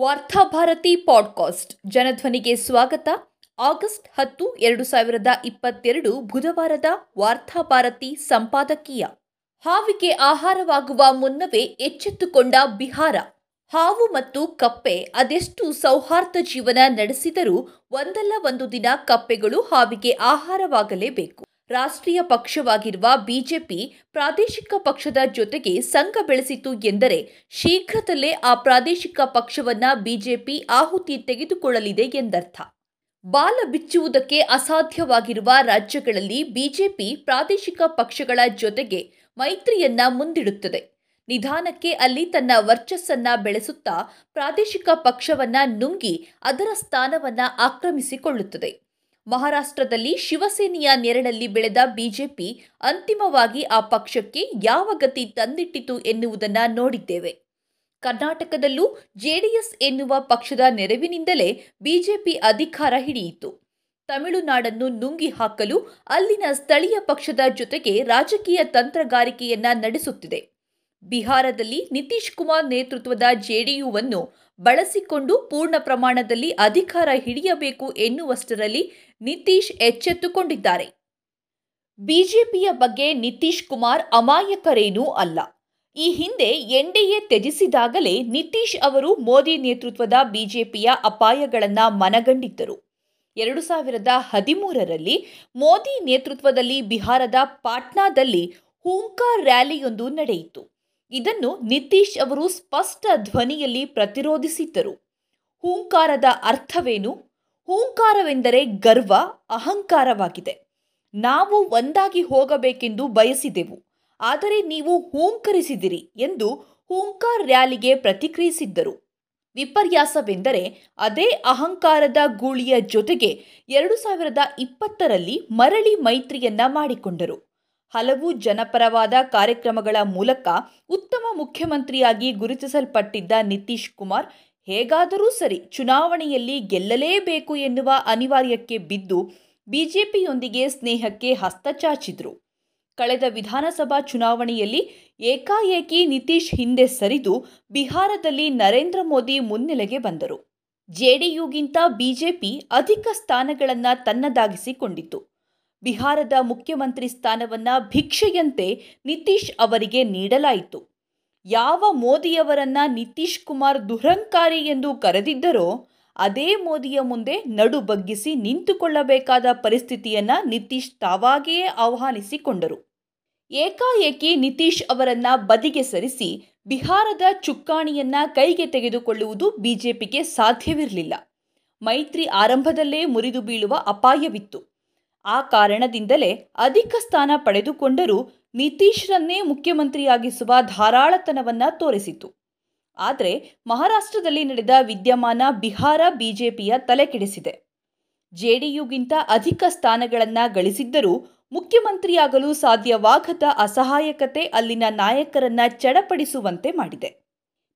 Varthabharati podcast ಜನಧ್ವನಿಗೆ ಸ್ವಾಗತ. August ಹತ್ತು, ಎರಡು ಸಾವಿರದ ಇಪ್ಪತ್ತೆರಡು ಬುಧವಾರದ ವಾರ್ತಾಭಾರತಿ ಸಂಪಾದಕೀಯ. ಹಾವಿಗೆ ಆಹಾರವಾಗುವ ಮುನ್ನವೇ ಎಚ್ಚೆತ್ತುಕೊಂಡ ಬಿಹಾರ. ಹಾವು ಮತ್ತು ಕಪ್ಪೆ ಅದೆಷ್ಟು ಸೌಹಾರ್ದ ಜೀವನ ನಡೆಸಿದರೂ ಒಂದಲ್ಲ ಒಂದು ದಿನ ಕಪ್ಪೆಗಳು ಹಾವಿಗೆ ಆಹಾರವಾಗಲೇಬೇಕು. ರಾಷ್ಟ್ರೀಯ ಪಕ್ಷವಾಗಿರುವ ಬಿಜೆಪಿ ಪ್ರಾದೇಶಿಕ ಪಕ್ಷದ ಜೊತೆಗೆ ಸಂಘ ಬೆಳೆಸಿತು ಎಂದರೆ ಶೀಘ್ರದಲ್ಲೇ ಆ ಪ್ರಾದೇಶಿಕ ಪಕ್ಷವನ್ನ ಬಿಜೆಪಿ ಆಹುತಿ ತೆಗೆದುಕೊಳ್ಳಲಿದೆ ಎಂದರ್ಥ. ಬಾಲ ಬಿಚ್ಚುವುದಕ್ಕೆ ಅಸಾಧ್ಯವಾಗಿರುವ ರಾಜ್ಯಗಳಲ್ಲಿ ಬಿಜೆಪಿ ಪ್ರಾದೇಶಿಕ ಪಕ್ಷಗಳ ಜೊತೆಗೆ ಮೈತ್ರಿಯನ್ನ ಮುಂದಿಡುತ್ತದೆ. ನಿಧಾನಕ್ಕೆ ಅಲ್ಲಿ ತನ್ನ ವರ್ಚಸ್ಸನ್ನ ಬೆಳೆಸುತ್ತಾ ಪ್ರಾದೇಶಿಕ ಪಕ್ಷವನ್ನ ನುಂಗಿ ಅದರ ಸ್ಥಾನವನ್ನ ಆಕ್ರಮಿಸಿಕೊಳ್ಳುತ್ತದೆ. ಮಹಾರಾಷ್ಟ್ರದಲ್ಲಿ ಶಿವಸೇನೆಯ ನೆರಳಲ್ಲಿ ಬೆಳೆದ ಬಿಜೆಪಿ ಅಂತಿಮವಾಗಿ ಆ ಪಕ್ಷಕ್ಕೆ ಯಾವ ಗತಿ ತಂದಿಟ್ಟಿತು ಎನ್ನುವುದನ್ನು ನೋಡಿದ್ದೇವೆ. ಕರ್ನಾಟಕದಲ್ಲೂ ಜೆಡಿಎಸ್ ಎನ್ನುವ ಪಕ್ಷದ ನೆರವಿನಿಂದಲೇ ಬಿಜೆಪಿ ಅಧಿಕಾರ ಹಿಡಿಯಿತು. ತಮಿಳುನಾಡನ್ನು ನುಂಗಿ ಹಾಕಲು ಅಲ್ಲಿನ ಸ್ಥಳೀಯ ಪಕ್ಷದ ಜೊತೆಗೆ ರಾಜಕೀಯ ತಂತ್ರಗಾರಿಕೆಯನ್ನ ನಡೆಸುತ್ತಿದೆ. ಬಿಹಾರದಲ್ಲಿ ನಿತೀಶ್ ಕುಮಾರ್ ನೇತೃತ್ವದ ಜೆಡಿಯುವನ್ನು ಬಳಸಿಕೊಂಡು ಪೂರ್ಣ ಪ್ರಮಾಣದಲ್ಲಿ ಅಧಿಕಾರ ಹಿಡಿಯಬೇಕು ಎನ್ನುವಷ್ಟರಲ್ಲಿ ನಿತೀಶ್ ಎಚ್ಚೆತ್ತುಕೊಂಡಿದ್ದಾರೆ. ಬಿಜೆಪಿಯ ಬಗ್ಗೆ ನಿತೀಶ್ ಕುಮಾರ್ ಅಮಾಯಕರೇನೂ ಅಲ್ಲ. ಈ ಹಿಂದೆ ಎನ್ಡಿಎ ತ್ಯಜಿಸಿದಾಗಲೇ ನಿತೀಶ್ ಅವರು ಮೋದಿ ನೇತೃತ್ವದ ಬಿಜೆಪಿಯ ಅಪಾಯಗಳನ್ನು ಮನಗಂಡಿದ್ದರು. ಎರಡು ಸಾವಿರದ ಹದಿಮೂರರಲ್ಲಿ ಮೋದಿ ನೇತೃತ್ವದಲ್ಲಿ ಬಿಹಾರದ ಪಾಟ್ನಾದಲ್ಲಿ ಹೂಂಕಾರ್ ರ್ಯಾಲಿಯೊಂದು ನಡೆಯಿತು. ಇದನ್ನು ನಿತೀಶ್ ಅವರು ಸ್ಪಷ್ಟ ಧ್ವನಿಯಲ್ಲಿ ಪ್ರತಿರೋಧಿಸಿದ್ದರು. ಹೂಂಕಾರದ ಅರ್ಥವೇನು? ಹೂಂಕಾರವೆಂದರೆ ಗರ್ವ, ಅಹಂಕಾರವಾಗಿದೆ. ನಾವು ಒಂದಾಗಿ ಹೋಗಬೇಕೆಂದು ಬಯಸಿದೆವು. ಆದರೆ ನೀವು ಹೂಂಕರಿಸಿದಿರಿ ಎಂದು ಹೂಂಕಾರ್ ರ್ಯಾಲಿಗೆ ಪ್ರತಿಕ್ರಿಯಿಸಿದ್ದರು. ವಿಪರ್ಯಾಸವೆಂದರೆ ಅದೇ ಅಹಂಕಾರದ ಗೂಳಿಯ ಜೊತೆಗೆ ಎರಡು ಸಾವಿರದ ಇಪ್ಪತ್ತರಲ್ಲಿ ಮರಳಿ ಮೈತ್ರಿಯನ್ನ ಮಾಡಿಕೊಂಡರು. ಹಲವು ಜನಪರವಾದ ಕಾರ್ಯಕ್ರಮಗಳ ಮೂಲಕ ಉತ್ತಮ ಮುಖ್ಯಮಂತ್ರಿಯಾಗಿ ಗುರುತಿಸಲ್ಪಟ್ಟಿದ್ದ ನಿತೀಶ್ ಕುಮಾರ್, ಹೇಗಾದರೂ ಸರಿ ಚುನಾವಣೆಯಲ್ಲಿ ಗೆಲ್ಲಲೇಬೇಕು ಎನ್ನುವ ಅನಿವಾರ್ಯಕ್ಕೆ ಬಿದ್ದು ಬಿಜೆಪಿಯೊಂದಿಗೆ ಸ್ನೇಹಕ್ಕೆ ಹಸ್ತಚಾಚಿದ್ರು ಕಳೆದ ವಿಧಾನಸಭಾ ಚುನಾವಣೆಯಲ್ಲಿ ಏಕಾಏಕಿ ನಿತೀಶ್ ಹಿಂದೆ ಸರಿದು ಬಿಹಾರದಲ್ಲಿ ನರೇಂದ್ರ ಮೋದಿ ಮುನ್ನೆಲೆಗೆ ಬಂದರು. ಜೆಡಿಯುಗಿಂತ ಬಿಜೆಪಿ ಅಧಿಕ ಸ್ಥಾನಗಳನ್ನು ತನ್ನದಾಗಿಸಿಕೊಂಡಿತು ಬಿಹಾರದ ಮುಖ್ಯಮಂತ್ರಿ ಸ್ಥಾನವನ್ನ ಭಿಕ್ಷೆಯಂತೆ ನಿತೀಶ್ ಅವರಿಗೆ ನೀಡಲಾಯಿತು. ಯಾವ ಮೋದಿಯವರನ್ನ ನಿತೀಶ್ ಕುಮಾರ್ ದುರಂಕಾರಿ ಎಂದು ಕರೆದಿದ್ದರೋ, ಅದೇ ಮೋದಿಯ ಮುಂದೆ ನಡು ಬಗ್ಗಿಸಿ ನಿಂತುಕೊಳ್ಳಬೇಕಾದ ಪರಿಸ್ಥಿತಿಯನ್ನ ನಿತೀಶ್ ತಾವಾಗಿಯೇ ಆಹ್ವಾನಿಸಿಕೊಂಡರು. ಏಕಾಏಕಿ ನಿತೀಶ್ ಅವರನ್ನು ಬದಿಗೆ ಸರಿಸಿ ಬಿಹಾರದ ಚುಕ್ಕಾಣಿಯನ್ನ ಕೈಗೆ ತೆಗೆದುಕೊಳ್ಳುವುದು ಬಿಜೆಪಿಗೆ ಸಾಧ್ಯವಿರಲಿಲ್ಲ. ಮೈತ್ರಿ ಆರಂಭದಲ್ಲೇ ಮುರಿದು ಬೀಳುವ ಅಪಾಯವಿತ್ತು. ಆ ಕಾರಣದಿಂದಲೇ ಅಧಿಕ ಸ್ಥಾನ ಪಡೆದುಕೊಂಡರೂ ನಿತೀಶ್ರನ್ನೇ ಮುಖ್ಯಮಂತ್ರಿಯಾಗಿಸುವ ಧಾರಾಳತನವನ್ನ ತೋರಿಸಿತು ಆದರೆ ಮಹಾರಾಷ್ಟ್ರದಲ್ಲಿ ನಡೆದ ವಿದ್ಯಮಾನ ಬಿಹಾರ ಬಿಜೆಪಿಯ ತಲೆಕೆಡಿಸಿದೆ. ಜೆಡಿಯುಗಿಂತ ಅಧಿಕ ಸ್ಥಾನಗಳನ್ನು ಗಳಿಸಿದ್ದರೂ ಮುಖ್ಯಮಂತ್ರಿಯಾಗಲು ಸಾಧ್ಯವಾಗದ ಅಸಹಾಯಕತೆ ಅಲ್ಲಿನ ನಾಯಕರನ್ನ ಚಡಪಡಿಸುವಂತೆ ಮಾಡಿದೆ.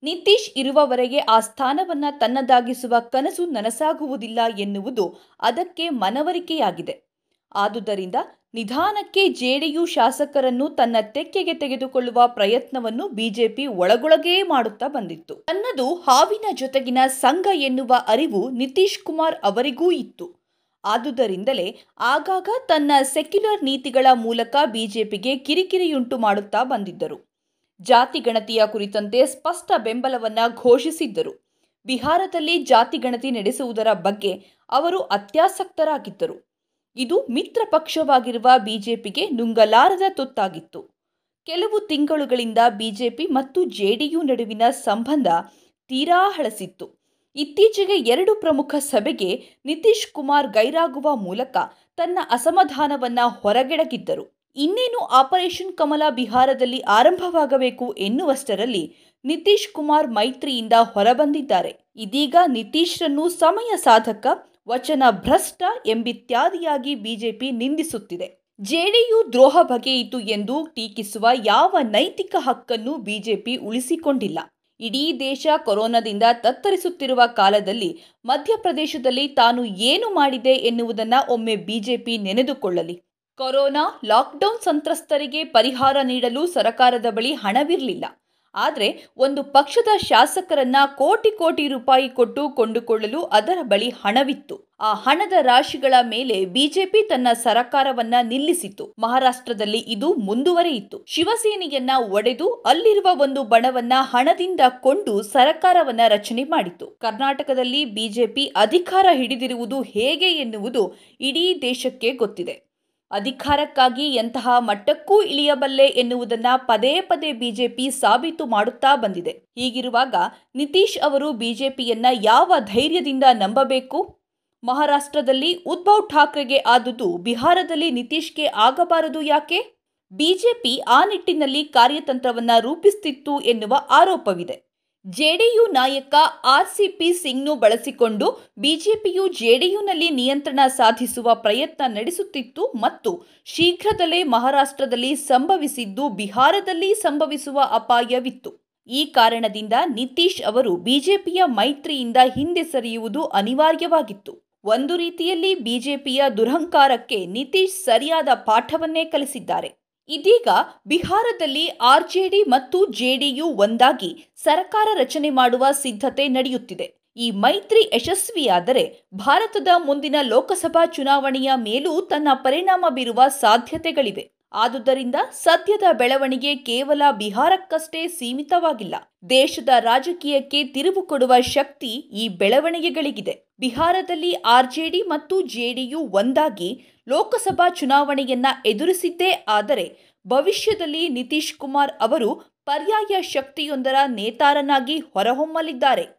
ನಿತೀಶ್ ಇರುವವರೆಗೆ ಆ ಸ್ಥಾನವನ್ನು ತನ್ನದಾಗಿಸುವ ಕನಸು ನನಸಾಗುವುದಿಲ್ಲ ಎನ್ನುವುದು ಅದಕ್ಕೆ ಮನವರಿಕೆಯಾಗಿದೆ. ಆದುದರಿಂದ ನಿಧಾನಕ್ಕೆ ಜೆಡಿಯು ಶಾಸಕರನ್ನು ತನ್ನ ತೆಕ್ಕೆಗೆ ತೆಗೆದುಕೊಳ್ಳುವ ಪ್ರಯತ್ನವನ್ನು ಬಿಜೆಪಿ ಒಳಗೊಳಗೇ ಮಾಡುತ್ತಾ ಬಂದಿತ್ತು. ತನ್ನದು ಹಾವಿನ ಜೊತೆಗಿನ ಸಂಘ ಎನ್ನುವ ಅರಿವು ನಿತೀಶ್ ಕುಮಾರ್ ಅವರಿಗೂ ಇತ್ತು. ಆದುದರಿಂದಲೇ ಆಗಾಗ ತನ್ನ ಸೆಕ್ಯುಲರ್ ನೀತಿಗಳ ಮೂಲಕ ಬಿಜೆಪಿಗೆ ಕಿರಿಕಿರಿಯುಂಟು ಮಾಡುತ್ತಾ ಬಂದಿದ್ದರು. ಜಾತಿ ಗಣತಿಯ ಕುರಿತಂತೆ ಸ್ಪಷ್ಟ ಬೆಂಬಲವನ್ನ ಘೋಷಿಸಿದ್ದರು. ಬಿಹಾರದಲ್ಲಿ ಜಾತಿ ಗಣತಿ ನಡೆಸುವುದರ ಬಗ್ಗೆ ಅವರು ಅತ್ಯಾಸಕ್ತರಾಗಿದ್ದರು. ಇದು ಮಿತ್ರ ಪಕ್ಷವಾಗಿರುವ ಬಿಜೆಪಿಗೆ ನುಂಗಲಾರದ ತುತ್ತಾಗಿತ್ತು. ಕೆಲವು ತಿಂಗಳುಗಳಿಂದ ಬಿಜೆಪಿ ಮತ್ತು ಜೆಡಿಯು ನಡುವಿನ ಸಂಬಂಧ ತೀರಾ ಹಳಸಿತ್ತು. ಇತ್ತೀಚೆಗೆ ಎರಡು ಪ್ರಮುಖ ಸಭೆಗೆ ನಿತೀಶ್ ಕುಮಾರ್ ಗೈರಾಗುವ ಮೂಲಕ ತನ್ನ ಅಸಮಾಧಾನವನ್ನು ಹೊರಗೆಡಗಿದ್ದರು. ಇನ್ನೇನು ಆಪರೇಷನ್ ಕಮಲ ಬಿಹಾರದಲ್ಲಿ ಆರಂಭವಾಗಬೇಕು ಎನ್ನುವಷ್ಟರಲ್ಲಿ ನಿತೀಶ್ ಕುಮಾರ್ ಮೈತ್ರಿಯಿಂದ ಹೊರಬಂದಿದ್ದಾರೆ. ಇದೀಗ ನಿತೀಶ್ರನ್ನು ಸಮಯ ಸಾಧಕ ವಚನ ಭ್ರಷ್ಟ ಎಂಬಿತ್ಯಾದಿಯಾಗಿ ಬಿಜೆಪಿ ನಿಂದಿಸುತ್ತಿದೆ. ಜೆಡಿಯು ದ್ರೋಹ ಬಗೆಯಿತು ಎಂದು ಟೀಕಿಸುವ ಯಾವ ನೈತಿಕ ಹಕ್ಕನ್ನು ಬಿಜೆಪಿ ಉಳಿಸಿಕೊಂಡಿಲ್ಲ. ಇಡೀ ದೇಶ ಕೊರೋನಾದಿಂದ ತತ್ತರಿಸುತ್ತಿರುವ ಕಾಲದಲ್ಲಿ ಮಧ್ಯಪ್ರದೇಶದಲ್ಲಿ ತಾನು ಏನು ಮಾಡಿದೆ ಎನ್ನುವುದನ್ನು ಒಮ್ಮೆ ಬಿಜೆಪಿ ನೆನೆದುಕೊಳ್ಳಲಿ. ಕೊರೋನಾ ಲಾಕ್ಡೌನ್ ಸಂತ್ರಸ್ತರಿಗೆ ಪರಿಹಾರ ನೀಡಲು ಸರಕಾರದ ಬಳಿ ಹಣವಿರಲಿಲ್ಲ. ಆದರೆ ಒಂದು ಪಕ್ಷದ ಶಾಸಕರನ್ನ ಕೋಟಿ ಕೋಟಿ ರೂಪಾಯಿ ಕೊಟ್ಟು ಕೊಂಡುಕೊಳ್ಳಲು ಅದರ ಬಳಿ ಹಣವಿತ್ತು. ಆ ಹಣದ ರಾಶಿಗಳ ಮೇಲೆ ಬಿಜೆಪಿ ತನ್ನ ಸರಕಾರವನ್ನ ನಿಲ್ಲಿಸಿತು ಮಹಾರಾಷ್ಟ್ರದಲ್ಲಿ ಇದು ಮುಂದುವರೆಯಿತು. ಶಿವಸೇನೆಯನ್ನ ಒಡೆದು ಅಲ್ಲಿರುವ ಒಂದು ಬಣವನ್ನ ಹಣದಿಂದ ಕೊಂಡು ಸರಕಾರವನ್ನ ರಚನೆ ಮಾಡಿತು ಕರ್ನಾಟಕದಲ್ಲಿ ಬಿಜೆಪಿ ಅಧಿಕಾರ ಹಿಡಿದಿರುವುದು ಹೇಗೆ ಎನ್ನುವುದು ಇಡೀ ದೇಶಕ್ಕೆ ಗೊತ್ತಿದೆ. ಅಧಿಕಾರಕ್ಕಾಗಿ ಎಂತಹ ಮಟ್ಟಕ್ಕೂ ಇಳಿಯಬಲ್ಲೆ ಎನ್ನುವುದನ್ನು ಪದೇ ಪದೇ ಬಿಜೆಪಿ ಸಾಬೀತು ಮಾಡುತ್ತಾ ಬಂದಿದೆ. ಹೀಗಿರುವಾಗ ನಿತೀಶ್ ಅವರು ಬಿಜೆಪಿಯನ್ನ ಯಾವ ಧೈರ್ಯದಿಂದ ನಂಬಬೇಕು? ಮಹಾರಾಷ್ಟ್ರದಲ್ಲಿ ಉದ್ಧವ್ ಠಾಕ್ರೆಗೆ ಆದುದು ಬಿಹಾರದಲ್ಲಿ ನಿತೀಶ್ಗೆ ಆಗಬಾರದು ಯಾಕೆ? ಬಿಜೆಪಿ ಆ ನಿಟ್ಟಿನಲ್ಲಿ ಕಾರ್ಯತಂತ್ರವನ್ನ ರೂಪಿಸುತ್ತಿತ್ತು ಎನ್ನುವ ಆರೋಪವಿದೆ. ಜೆಡಿಯು ನಾಯಕ ಆರ್ಸಿಪಿ ಸಿಂಗ್ನು ಬಳಸಿಕೊಂಡು ಬಿಜೆಪಿಯು ಜೆಡಿಯುನಲ್ಲಿ ನಿಯಂತ್ರಣ ಸಾಧಿಸುವ ಪ್ರಯತ್ನ ನಡೆಸುತ್ತಿತ್ತು ಮತ್ತು ಶೀಘ್ರದಲ್ಲೇ ಮಹಾರಾಷ್ಟ್ರದಲ್ಲಿ ಸಂಭವಿಸಿದ್ದು ಬಿಹಾರದಲ್ಲಿ ಸಂಭವಿಸುವ ಅಪಾಯವಿತ್ತು. ಈ ಕಾರಣದಿಂದ ನಿತೀಶ್ ಅವರು ಬಿಜೆಪಿಯ ಮೈತ್ರಿಯಿಂದ ಹಿಂದೆ ಸರಿಯುವುದು ಅನಿವಾರ್ಯವಾಗಿತ್ತು. ಒಂದು ರೀತಿಯಲ್ಲಿ ಬಿಜೆಪಿಯ ದುರಹಂಕಾರಕ್ಕೆ ನಿತೀಶ್ ಸರಿಯಾದ ಪಾಠವನ್ನೇ ಕಲಿಸಿದ್ದಾರೆ. ಇದೀಗ ಬಿಹಾರದಲ್ಲಿ ಆರ್ಜೆಡಿ ಮತ್ತು ಜೆಡಿಯು ಒಂದಾಗಿ ಸರ್ಕಾರ ರಚನೆ ಮಾಡುವ ಸಿದ್ಧತೆ ನಡೆಯುತ್ತಿದೆ. ಈ ಮೈತ್ರಿ ಯಶಸ್ವಿಯಾದರೆ ಭಾರತದ ಮುಂದಿನ ಲೋಕಸಭಾ ಚುನಾವಣೆಯ ಮೇಲೂ ತನ್ನ ಪರಿಣಾಮ ಬೀರುವ ಸಾಧ್ಯತೆಗಳಿವೆ. ಆದುದರಿಂದ ಸದ್ಯದ ಬೆಳವಣಿಗೆ ಕೇವಲ ಬಿಹಾರಕ್ಕಷ್ಟೇ ಸೀಮಿತವಾಗಿಲ್ಲ. ದೇಶದ ರಾಜಕೀಯಕ್ಕೆ ತಿರುವು ಕೊಡುವ ಶಕ್ತಿ ಈ ಬೆಳವಣಿಗೆಗಳಿಗಿದೆ. ಬಿಹಾರದಲ್ಲಿ ಆರ್ಜೆಡಿ ಮತ್ತು ಜೆಡಿಯು ಒಂದಾಗಿ ಲೋಕಸಭಾ ಚುನಾವಣೆಯನ್ನ ಎದುರಿಸಿದ್ದೇ ಆದರೆ ಭವಿಷ್ಯದಲ್ಲಿ ನಿತೀಶ್ ಕುಮಾರ್ ಅವರು ಪರ್ಯಾಯ ಶಕ್ತಿಯೊಂದರ ನೇತಾರನಾಗಿ ಹೊರಹೊಮ್ಮಲಿದ್ದಾರೆ.